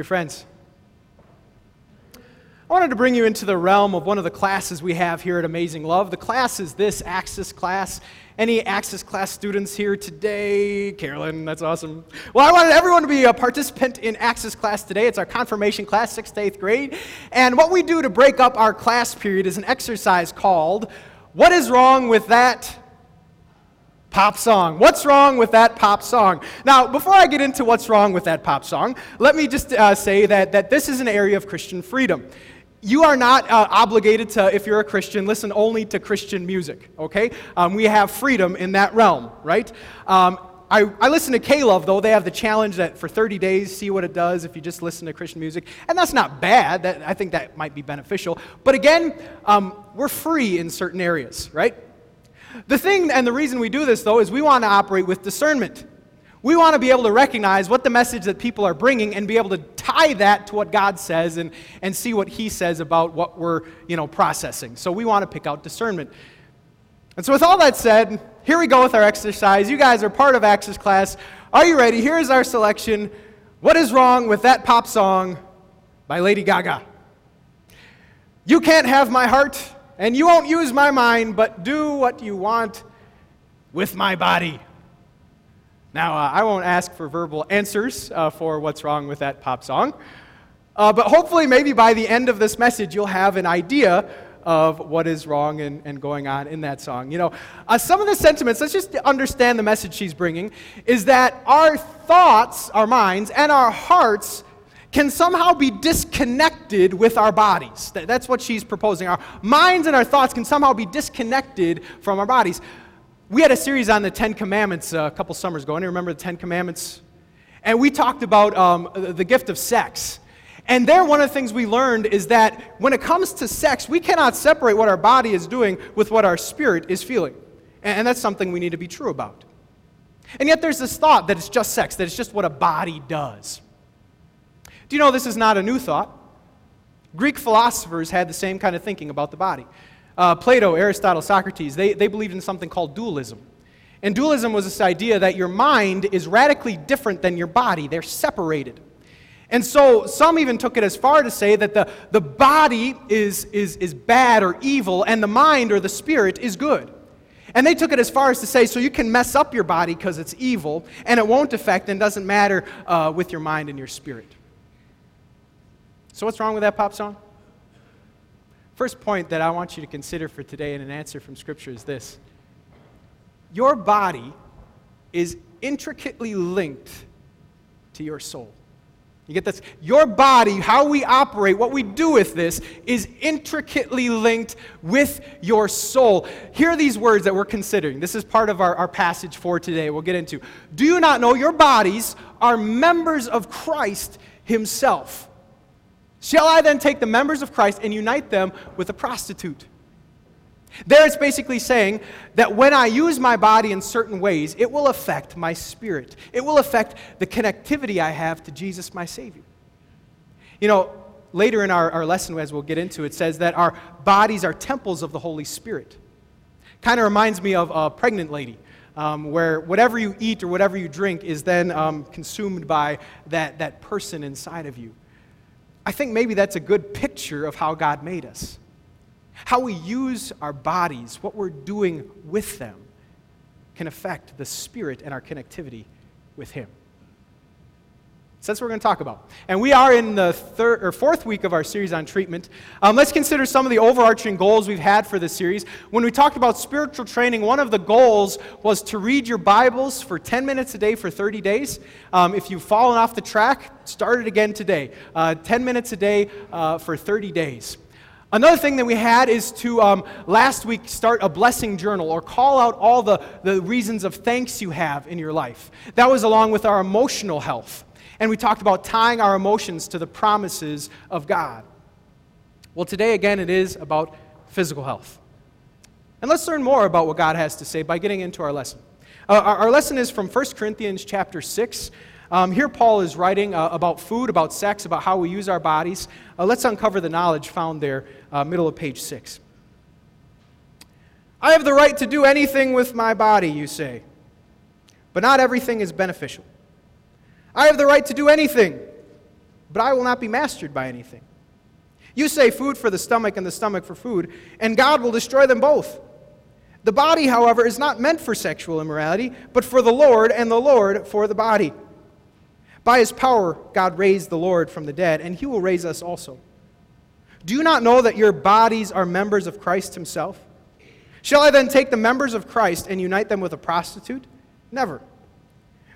Dear friends, I wanted to bring you into the realm of one of the classes we have here at Amazing Love. The class is this Access class. Any Access class students here today? Carolyn, that's awesome. Well, I wanted everyone to be a participant in Access class today. It's our confirmation class, 6th to 8th grade. And what we do to break up our class period is an exercise called What is Wrong with That Pop song. What's wrong with that pop song? Now, before I get into what's wrong with that pop song, let me just uh, say that, that this is an area of Christian freedom you are not uh, obligated to, if you're a Christian, listen only to Christian music, okay? Um, we have freedom in that realm, right? Um, I, I listen to K-Love, though. They have the challenge that for 30 days, see what it does if you just listen to Christian music. And that's not bad. That, I think that might be beneficial. But again, um, we're free in certain areas, right? The thing and the reason we do this, though, is we want to operate with discernment. We want to be able to recognize what the message that people are bringing and be able to tie that to what God says and, and see what He says about what we're you know, processing. So we want to pick out discernment. And so, with all that said, here we go with our exercise. You guys are part of Access class. Are you ready? Here's our selection What is Wrong with That Pop Song by Lady Gaga. You can't have my heart, and you won't use my mind, but do what you want with my body. Now, uh, I won't ask for verbal answers uh, for what's wrong with that pop song, uh, but hopefully, maybe by the end of this message, you'll have an idea of what is wrong and, and going on in that song. You know, uh, some of the sentiments, let's just understand the message she's bringing, is that our thoughts, our minds, and our hearts can somehow be disconnected with our bodies. That's what she's proposing. Our minds and our thoughts can somehow be disconnected from our bodies. We had a series on the Ten Commandments uh, a couple summers ago. Anyone remember the Ten Commandments? And we talked about um, the gift of sex. And there, one of the things we learned is that when it comes to sex, we cannot separate what our body is doing with what our spirit is feeling. And that's something we need to be true about. And yet, there's this thought that it's just sex, that it's just what a body does. Do you know this is not a new thought? Greek philosophers had the same kind of thinking about the body. Uh, Plato, Aristotle, Socrates, they, they believed in something called dualism. And dualism was this idea that your mind is radically different than your body, they're separated. And so some even took it as far to say that the, the body is, is, is bad or evil, and the mind or the spirit is good. And they took it as far as to say, so you can mess up your body because it's evil, and it won't affect and doesn't matter uh, with your mind and your spirit. So, what's wrong with that pop song? First point that I want you to consider for today in an answer from Scripture is this Your body is intricately linked to your soul. You get this? Your body, how we operate, what we do with this, is intricately linked with your soul. Here are these words that we're considering. This is part of our, our passage for today. We'll get into. Do you not know your bodies are members of Christ Himself? Shall I then take the members of Christ and unite them with a prostitute? There it's basically saying that when I use my body in certain ways, it will affect my spirit. It will affect the connectivity I have to Jesus, my Savior. You know, later in our, our lesson, as we'll get into, it says that our bodies are temples of the Holy Spirit. Kind of reminds me of a pregnant lady. Um, where whatever you eat or whatever you drink is then um, consumed by that, that person inside of you. I think maybe that's a good picture of how God made us. How we use our bodies, what we're doing with them, can affect the spirit and our connectivity with Him. So that's what we're going to talk about. And we are in the third or fourth week of our series on treatment. Um, let's consider some of the overarching goals we've had for this series. When we talked about spiritual training, one of the goals was to read your Bibles for 10 minutes a day for 30 days. Um, if you've fallen off the track, start it again today. Uh, 10 minutes a day uh, for 30 days. Another thing that we had is to um, last week start a blessing journal or call out all the, the reasons of thanks you have in your life. That was along with our emotional health. And we talked about tying our emotions to the promises of God. Well, today, again, it is about physical health. And let's learn more about what God has to say by getting into our lesson. Uh, our, lesson is from 1 Corinthians chapter 6. Um, here, Paul is writing uh, about food, about sex, about how we use our bodies. Uh, let's uncover the knowledge found there, uh, middle of page 6. I have the right to do anything with my body, you say, but not everything is beneficial. I have the right to do anything, but I will not be mastered by anything. You say food for the stomach and the stomach for food, and God will destroy them both. The body, however, is not meant for sexual immorality, but for the Lord, and the Lord for the body. By his power, God raised the Lord from the dead, and he will raise us also. Do you not know that your bodies are members of Christ himself? Shall I then take the members of Christ and unite them with a prostitute? Never.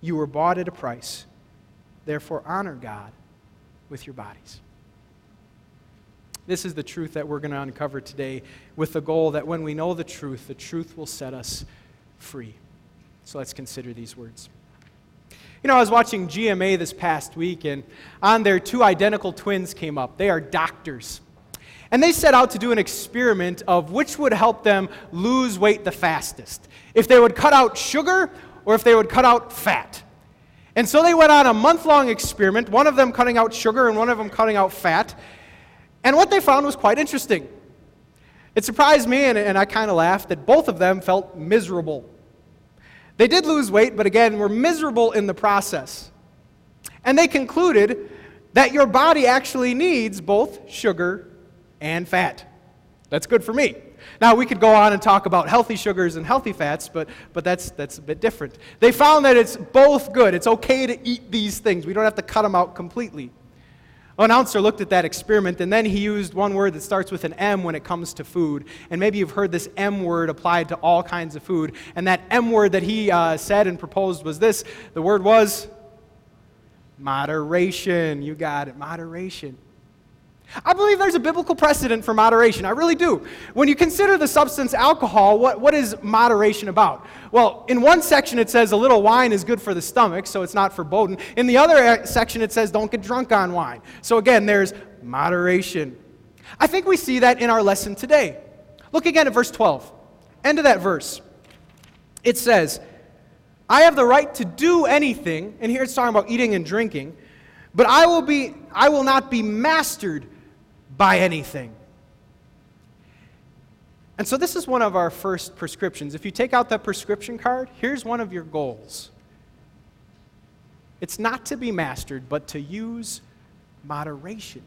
You were bought at a price. Therefore, honor God with your bodies. This is the truth that we're going to uncover today with the goal that when we know the truth, the truth will set us free. So let's consider these words. You know, I was watching GMA this past week, and on there, two identical twins came up. They are doctors. And they set out to do an experiment of which would help them lose weight the fastest. If they would cut out sugar or if they would cut out fat. And so they went on a month long experiment, one of them cutting out sugar and one of them cutting out fat. And what they found was quite interesting. It surprised me, and, and I kind of laughed, that both of them felt miserable. They did lose weight, but again, were miserable in the process. And they concluded that your body actually needs both sugar and fat. That's good for me. Now, we could go on and talk about healthy sugars and healthy fats, but, but that's, that's a bit different. They found that it's both good. It's okay to eat these things, we don't have to cut them out completely. An announcer looked at that experiment and then he used one word that starts with an M when it comes to food. And maybe you've heard this M word applied to all kinds of food. And that M word that he uh, said and proposed was this the word was moderation. You got it, moderation. I believe there's a biblical precedent for moderation. I really do. When you consider the substance alcohol, what, what is moderation about? Well, in one section it says a little wine is good for the stomach, so it's not forbidden. In the other uh, section it says don't get drunk on wine. So again, there's moderation. I think we see that in our lesson today. Look again at verse 12. End of that verse. It says, I have the right to do anything, and here it's talking about eating and drinking, but I will be I will not be mastered by anything. And so, this is one of our first prescriptions. If you take out that prescription card, here's one of your goals it's not to be mastered, but to use moderation.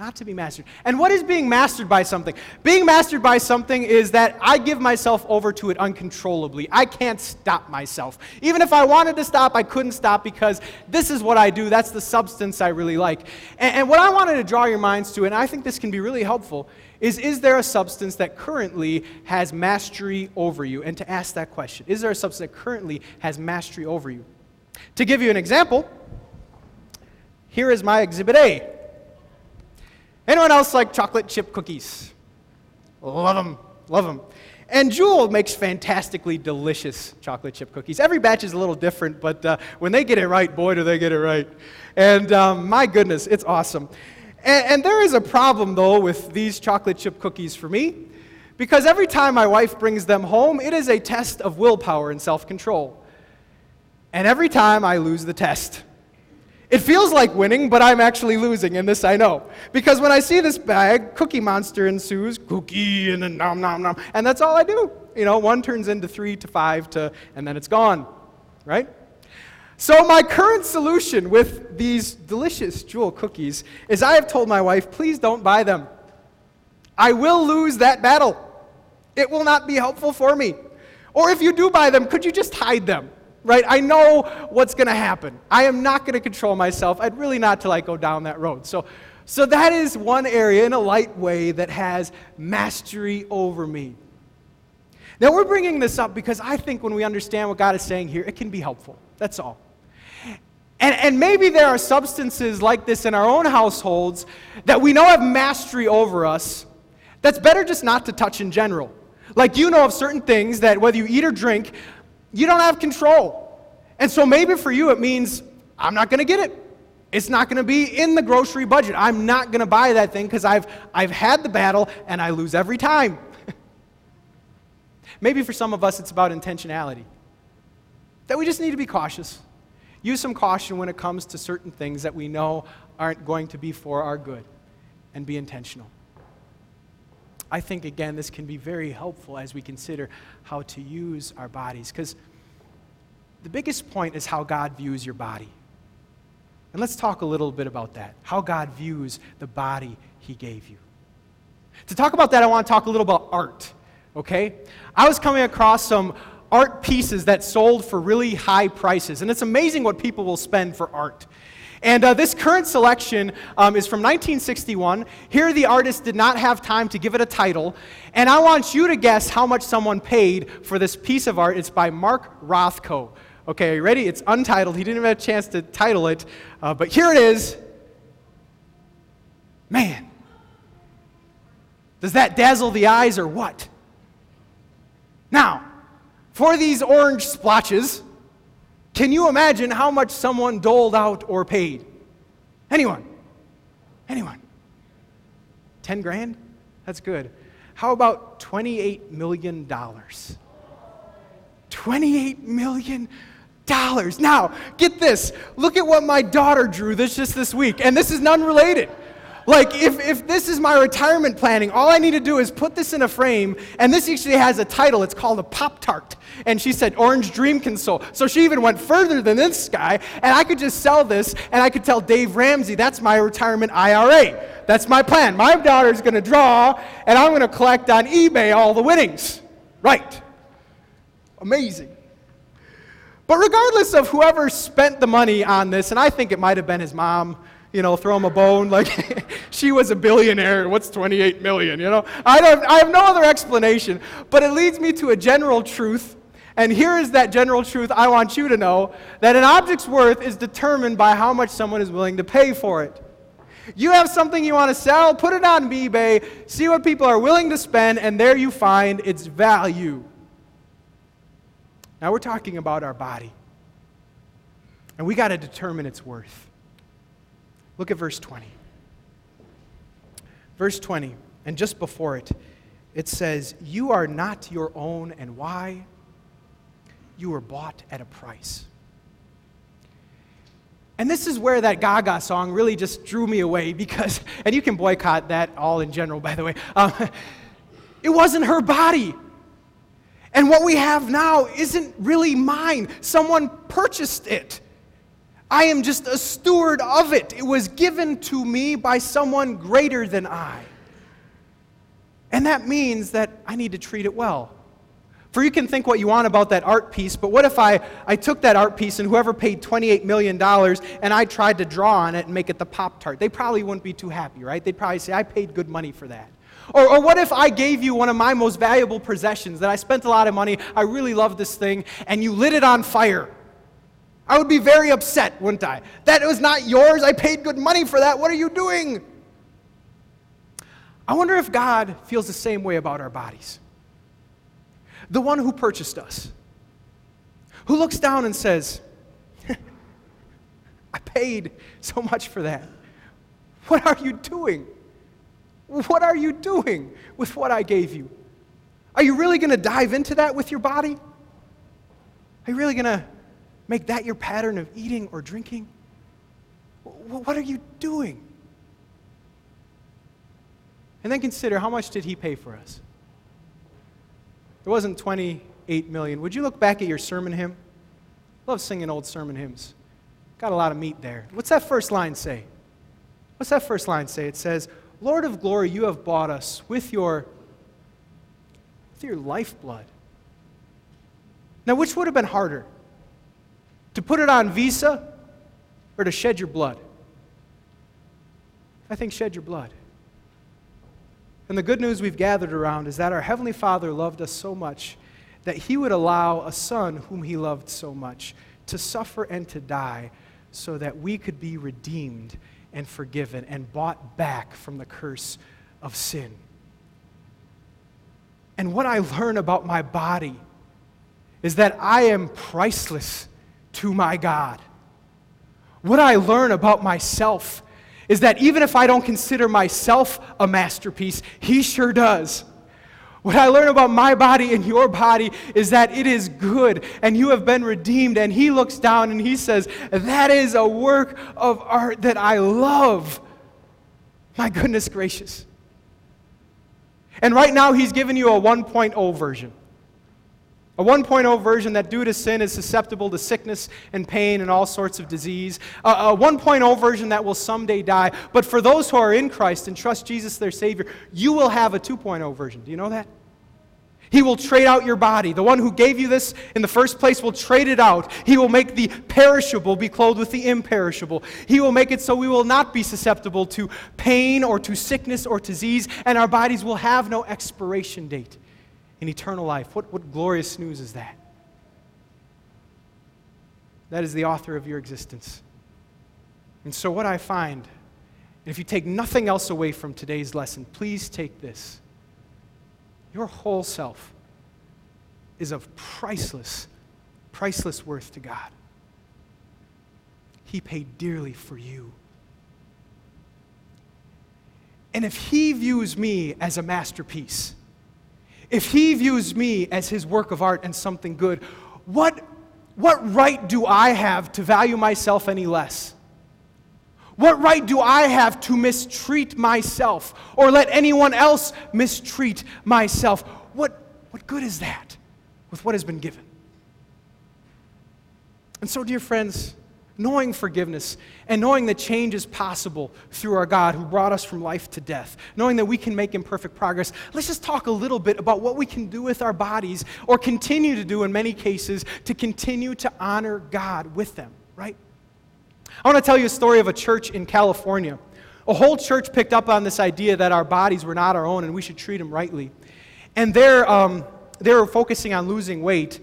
Not to be mastered. And what is being mastered by something? Being mastered by something is that I give myself over to it uncontrollably. I can't stop myself. Even if I wanted to stop, I couldn't stop because this is what I do. That's the substance I really like. And, and what I wanted to draw your minds to, and I think this can be really helpful, is is there a substance that currently has mastery over you? And to ask that question is there a substance that currently has mastery over you? To give you an example, here is my exhibit A. Anyone else like chocolate chip cookies? Love them, love them. And Jewel makes fantastically delicious chocolate chip cookies. Every batch is a little different, but uh, when they get it right, boy, do they get it right. And um, my goodness, it's awesome. And, and there is a problem, though, with these chocolate chip cookies for me, because every time my wife brings them home, it is a test of willpower and self control. And every time I lose the test. It feels like winning, but I'm actually losing, and this I know. Because when I see this bag, Cookie Monster ensues, cookie, and then nom nom nom, and that's all I do. You know, one turns into three to five to, and then it's gone, right? So, my current solution with these delicious jewel cookies is I have told my wife, please don't buy them. I will lose that battle. It will not be helpful for me. Or if you do buy them, could you just hide them? Right? I know what's going to happen. I am not going to control myself. I'd really not to like go down that road. So, so that is one area in a light way that has mastery over me. Now we're bringing this up because I think when we understand what God is saying here, it can be helpful. That's all. And, and maybe there are substances like this in our own households that we know have mastery over us that's better just not to touch in general. Like you know of certain things that whether you eat or drink, you don't have control. And so maybe for you it means, I'm not going to get it. It's not going to be in the grocery budget. I'm not going to buy that thing because I've, I've had the battle and I lose every time. Maybe for some of us, it's about intentionality. That we just need to be cautious. Use some caution when it comes to certain things that we know aren't going to be for our good and be intentional. I think, again, this can be very helpful as we consider how to use our bodies because the biggest point is how God views your body. And let's talk a little bit about that how God views the body He gave you. To talk about that, I want to talk a little about art, okay? I was coming across some art pieces that sold for really high prices, and it's amazing what people will spend for art. And uh, this current selection um, is from 1961. Here, the artist did not have time to give it a title. And I want you to guess how much someone paid for this piece of art. It's by Mark Rothko. Okay, are you ready? It's untitled. He didn't have a chance to title it. Uh, but here it is. Man, does that dazzle the eyes or what? Now, for these orange splotches, can you imagine how much someone doled out or paid? Anyone? Anyone? 10 grand? That's good. How about $28 million? $28 million. Now, get this. Look at what my daughter drew this just this week, and this is none related. Like, if, if this is my retirement planning, all I need to do is put this in a frame, and this actually has a title. It's called a Pop Tart. And she said, Orange Dream Console. So she even went further than this guy, and I could just sell this, and I could tell Dave Ramsey, that's my retirement IRA. That's my plan. My daughter's gonna draw, and I'm gonna collect on eBay all the winnings. Right. Amazing. But regardless of whoever spent the money on this, and I think it might have been his mom, you know, throw him a bone. Like, she was a billionaire. What's 28 million? You know, I, don't, I have no other explanation. But it leads me to a general truth. And here is that general truth I want you to know that an object's worth is determined by how much someone is willing to pay for it. You have something you want to sell, put it on eBay, see what people are willing to spend, and there you find its value. Now we're talking about our body. And we got to determine its worth. Look at verse 20. Verse 20, and just before it, it says, You are not your own, and why? You were bought at a price. And this is where that Gaga song really just drew me away because, and you can boycott that all in general, by the way. Um, it wasn't her body. And what we have now isn't really mine. Someone purchased it. I am just a steward of it. It was given to me by someone greater than I. And that means that I need to treat it well. For you can think what you want about that art piece, but what if I, I took that art piece and whoever paid $28 million and I tried to draw on it and make it the Pop Tart? They probably wouldn't be too happy, right? They'd probably say, I paid good money for that. Or, or what if I gave you one of my most valuable possessions that I spent a lot of money, I really love this thing, and you lit it on fire? I would be very upset, wouldn't I? That it was not yours. I paid good money for that. What are you doing? I wonder if God feels the same way about our bodies. The one who purchased us, who looks down and says, I paid so much for that. What are you doing? What are you doing with what I gave you? Are you really going to dive into that with your body? Are you really going to make that your pattern of eating or drinking? What are you doing? And then consider how much did he pay for us? It wasn't 28 million. Would you look back at your sermon hymn? Love singing old sermon hymns. Got a lot of meat there. What's that first line say? What's that first line say? It says, Lord of glory, you have bought us with your, with your lifeblood. Now, which would have been harder? To put it on Visa or to shed your blood? I think shed your blood. And the good news we've gathered around is that our Heavenly Father loved us so much that He would allow a Son whom He loved so much to suffer and to die so that we could be redeemed and forgiven and bought back from the curse of sin. And what I learn about my body is that I am priceless to my God. What I learn about myself is that even if I don't consider myself a masterpiece, He sure does. What I learn about my body and your body is that it is good and you have been redeemed. And He looks down and He says, That is a work of art that I love. My goodness gracious. And right now, He's given you a 1.0 version. A 1.0 version that, due to sin, is susceptible to sickness and pain and all sorts of disease. A, a 1.0 version that will someday die. But for those who are in Christ and trust Jesus, their Savior, you will have a 2.0 version. Do you know that? He will trade out your body. The one who gave you this in the first place will trade it out. He will make the perishable be clothed with the imperishable. He will make it so we will not be susceptible to pain or to sickness or disease, and our bodies will have no expiration date in eternal life. What, what glorious news is that? That is the author of your existence. And so, what I find, and if you take nothing else away from today's lesson, please take this. Your whole self is of priceless, priceless worth to God. He paid dearly for you. And if He views me as a masterpiece, if he views me as his work of art and something good, what, what right do I have to value myself any less? What right do I have to mistreat myself or let anyone else mistreat myself? What, what good is that with what has been given? And so, dear friends, knowing forgiveness and knowing that change is possible through our God who brought us from life to death, knowing that we can make imperfect progress, let's just talk a little bit about what we can do with our bodies or continue to do in many cases to continue to honor God with them, right? I want to tell you a story of a church in California. A whole church picked up on this idea that our bodies were not our own and we should treat them rightly. And they're, um, they were focusing on losing weight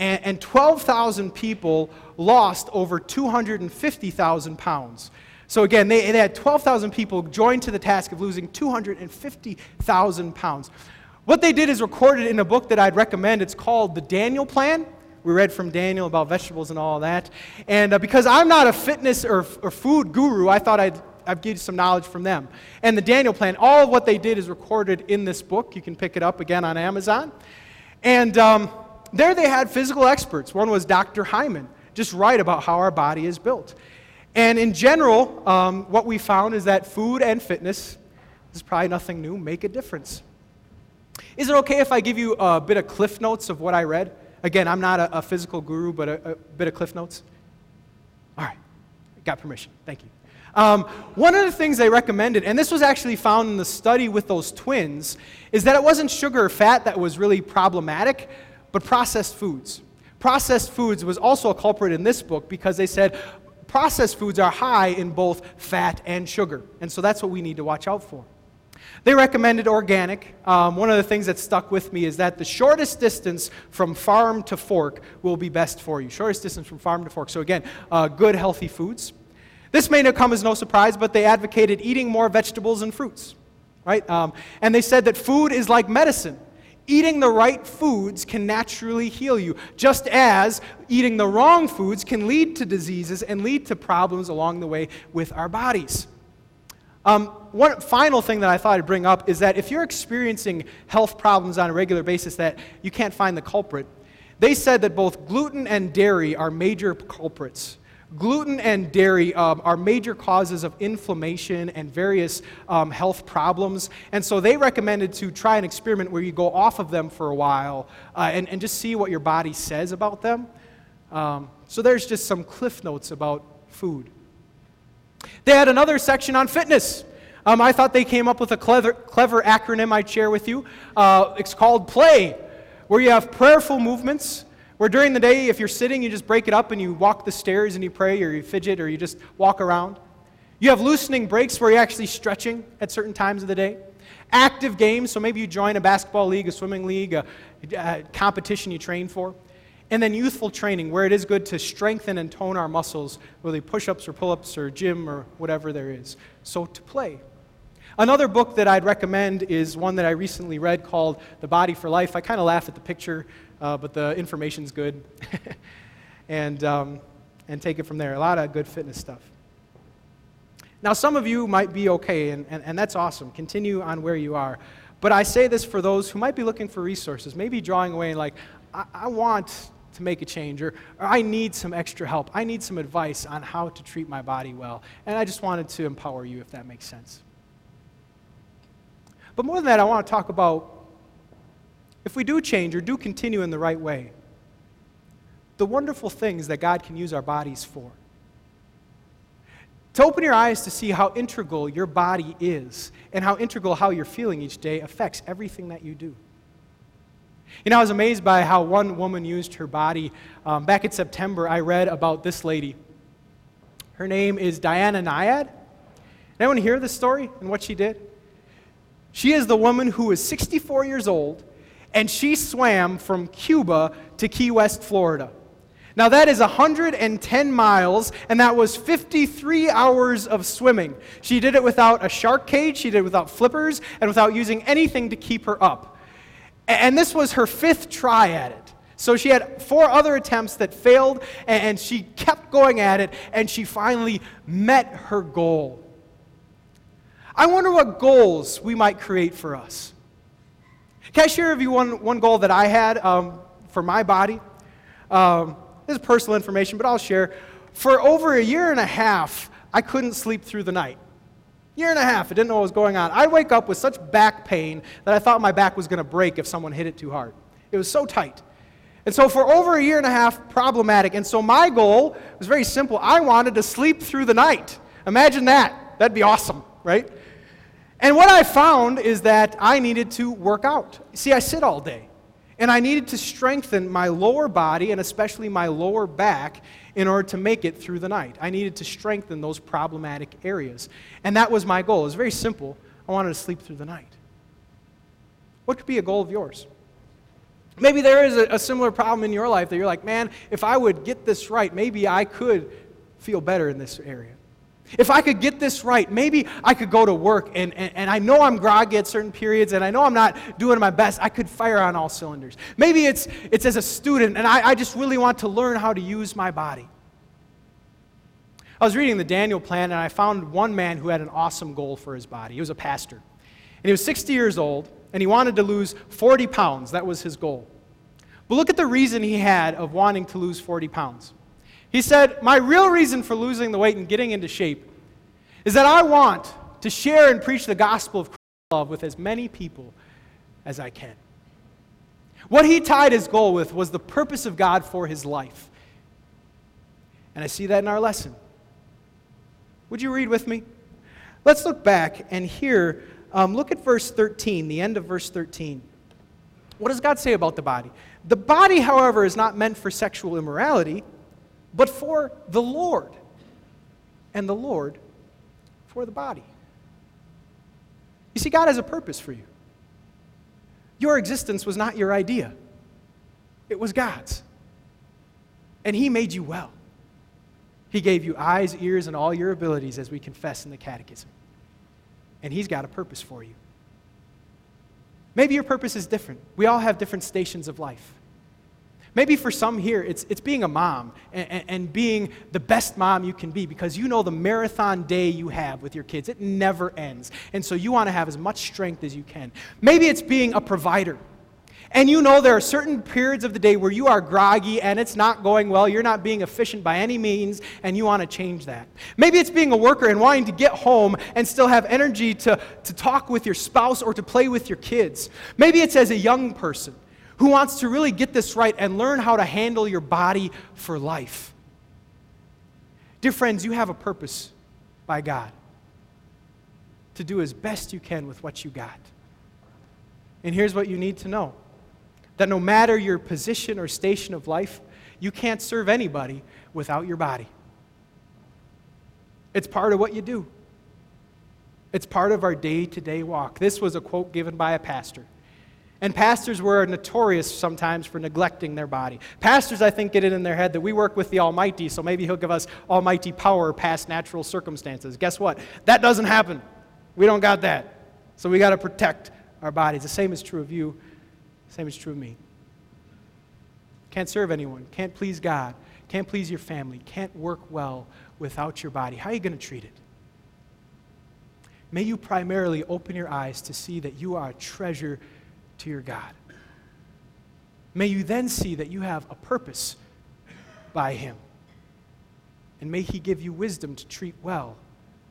and, and 12,000 people lost over 250,000 pounds. So again, they, they had 12,000 people joined to the task of losing 250,000 pounds. What they did is recorded in a book that I'd recommend. It's called The Daniel Plan. We read from Daniel about vegetables and all that. And uh, because I'm not a fitness or, or food guru, I thought I'd, I'd give you some knowledge from them. And the Daniel Plan, all of what they did is recorded in this book. You can pick it up again on Amazon. And um, there they had physical experts. One was Dr. Hyman, just write about how our body is built. And in general, um, what we found is that food and fitness, this is probably nothing new, make a difference. Is it okay if I give you a bit of cliff notes of what I read? Again, I'm not a, a physical guru, but a, a, bit of cliff notes. All right, got permission. Thank you. Um, one of the things they recommended, and this was actually found in the study with those twins, is that it wasn't sugar or fat that was really problematic, but processed foods. Processed foods was also a culprit in this book because they said processed foods are high in both fat and sugar. And so that's what we need to watch out for. They recommended organic. Um, one of the things that stuck with me is that the shortest distance from farm to fork will be best for you. Shortest distance from farm to fork. So, again, uh, good, healthy foods. This may not come as no surprise, but they advocated eating more vegetables and fruits, right? Um, and they said that food is like medicine eating the right foods can naturally heal you, just as eating the wrong foods can lead to diseases and lead to problems along the way with our bodies. Um, one final thing that I thought I'd bring up is that if you're experiencing health problems on a regular basis that you can't find the culprit, they said that both gluten and dairy are major culprits Gluten and dairy um, are major causes of inflammation and various um, health problems. And so they recommended to try an experiment where you go off of them for a while uh, and, and just see what your body says about them. Um, so there's just some cliff notes about food. They had another section on fitness. Um, I thought they came up with a clever, clever acronym I'd share with you. Uh, it's called PLAY, where you have prayerful movements where during the day, if you're sitting, you just break it up and you walk the stairs and you pray or you fidget or you just walk around. You have loosening breaks where you're actually stretching at certain times of the day. Active games, so maybe you join a basketball league, a swimming league, a, a competition you train for. And then youthful training, where it is good to strengthen and tone our muscles, whether push ups or pull ups or gym or whatever there is. So to play. Another book that I'd recommend is one that I recently read called The Body for Life. I kind of laugh at the picture uh, but the information's good. and, um, and take it from there. A lot of good fitness stuff. Now, some of you might be okay, and, and, and that's awesome. Continue on where you are. But I say this for those who might be looking for resources, maybe drawing away and like, I, I want to make a change, or, or I need some extra help. I need some advice on how to treat my body well. And I just wanted to empower you, if that makes sense. But more than that, I want to talk about if we do change or do continue in the right way, the wonderful things that God can use our bodies for. To open your eyes to see how integral your body is and how integral how you're feeling each day affects everything that you do. You know, I was amazed by how one woman used her body. Um, back in September, I read about this lady. Her name is Diana Nyad. Anyone hear this story and what she did? She is the woman who is 64 years old, and she swam from Cuba to Key West, Florida. Now, that is 110 miles, and that was 53 hours of swimming. She did it without a shark cage, she did it without flippers, and without using anything to keep her up. And this was her fifth try at it. So she had four other attempts that failed, and she kept going at it, and she finally met her goal. I wonder what goals we might create for us. Can I share with you one, one goal that I had um, for my body? Um, this is personal information, but I'll share. For over a year and a half, I couldn't sleep through the night. Year and a half, I didn't know what was going on. I'd wake up with such back pain that I thought my back was going to break if someone hit it too hard. It was so tight. And so, for over a year and a half, problematic. And so, my goal was very simple. I wanted to sleep through the night. Imagine that. That'd be awesome, right? And what I found is that I needed to work out. See, I sit all day. And I needed to strengthen my lower body and especially my lower back in order to make it through the night. I needed to strengthen those problematic areas. And that was my goal. It was very simple. I wanted to sleep through the night. What could be a goal of yours? Maybe there is a, a, similar problem in your life that you're like, man, if I would get this right, maybe I could feel better in this area. If I could get this right, maybe I could go to work and, and, and, I know I'm groggy at certain periods and I know I'm not doing my best. I could fire on all cylinders. Maybe it's, it's as a student and I, I just really want to learn how to use my body. I was reading the Daniel plan and I found one man who had an awesome goal for his body. He was a pastor. And he was 60 years old and he wanted to lose 40 pounds. That was his goal. But look at the reason he had of wanting to lose 40 pounds. He said, My real reason for losing the weight and getting into shape is that I want to share and preach the gospel of Christ's love with as many people as I can. What he tied his goal with was the purpose of God for his life. And I see that in our lesson. Would you read with me? Let's look back and here, um, look at verse 13, the end of verse 13. What does God say about the body? The body, however, is not meant for sexual immorality but for the Lord, and the Lord for the body. You see, God has a purpose for you. Your existence was not your idea, it was God's. And He made you well. He gave you eyes, ears, and all your abilities, as we confess in the Catechism. And He's got a purpose for you. Maybe your purpose is different. We all have different stations of life. Maybe for some here, it's, it's being a mom and, and, being the best mom you can be because you know the marathon day you have with your kids. It never ends. And so you want to have as much strength as you can. Maybe it's being a provider. And you know there are certain periods of the day where you are groggy and it's not going well. You're not being efficient by any means, and you want to change that. Maybe it's being a worker and wanting to get home and still have energy to, to talk with your spouse or to play with your kids. Maybe it's as a young person who wants to really get this right and learn how to handle your body for life. Dear friends, you have a purpose by God to do as best you can with what you got. And here's what you need to know that no matter your position or station of life, you can't serve anybody without your body. It's part of what you do. It's part of our day to day walk. This was a quote given by a pastor. And pastors were notorious sometimes for neglecting their body. Pastors, I think, get it in their head that we work with the Almighty, so maybe He'll give us almighty power past natural circumstances. Guess what? That doesn't happen. We don't got that. So we got to protect our bodies. The same is true of you, the same is true of me. Can't serve anyone, can't please God, can't please your family, can't work well without your body. How are you going to treat it? May you primarily open your eyes to see that you are a treasure to your God. May you then see that you have a purpose by Him. And may He give you wisdom to treat well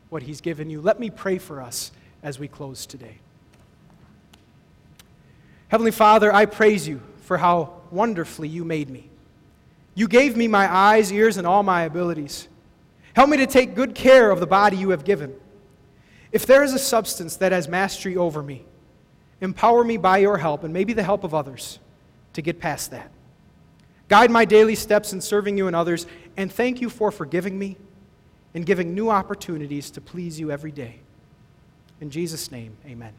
what He's given you. Let me pray for us as we close today. Heavenly Father, I praise you for how wonderfully you made me. You gave me my eyes, ears, and all my abilities. Help me to take good care of the body you have given. If there is a substance that has mastery over me, empower me by your help and maybe the help of others to get past that. Guide my daily steps in serving you and others, and thank you for forgiving me and giving new opportunities to please you every day. In Jesus' name, amen.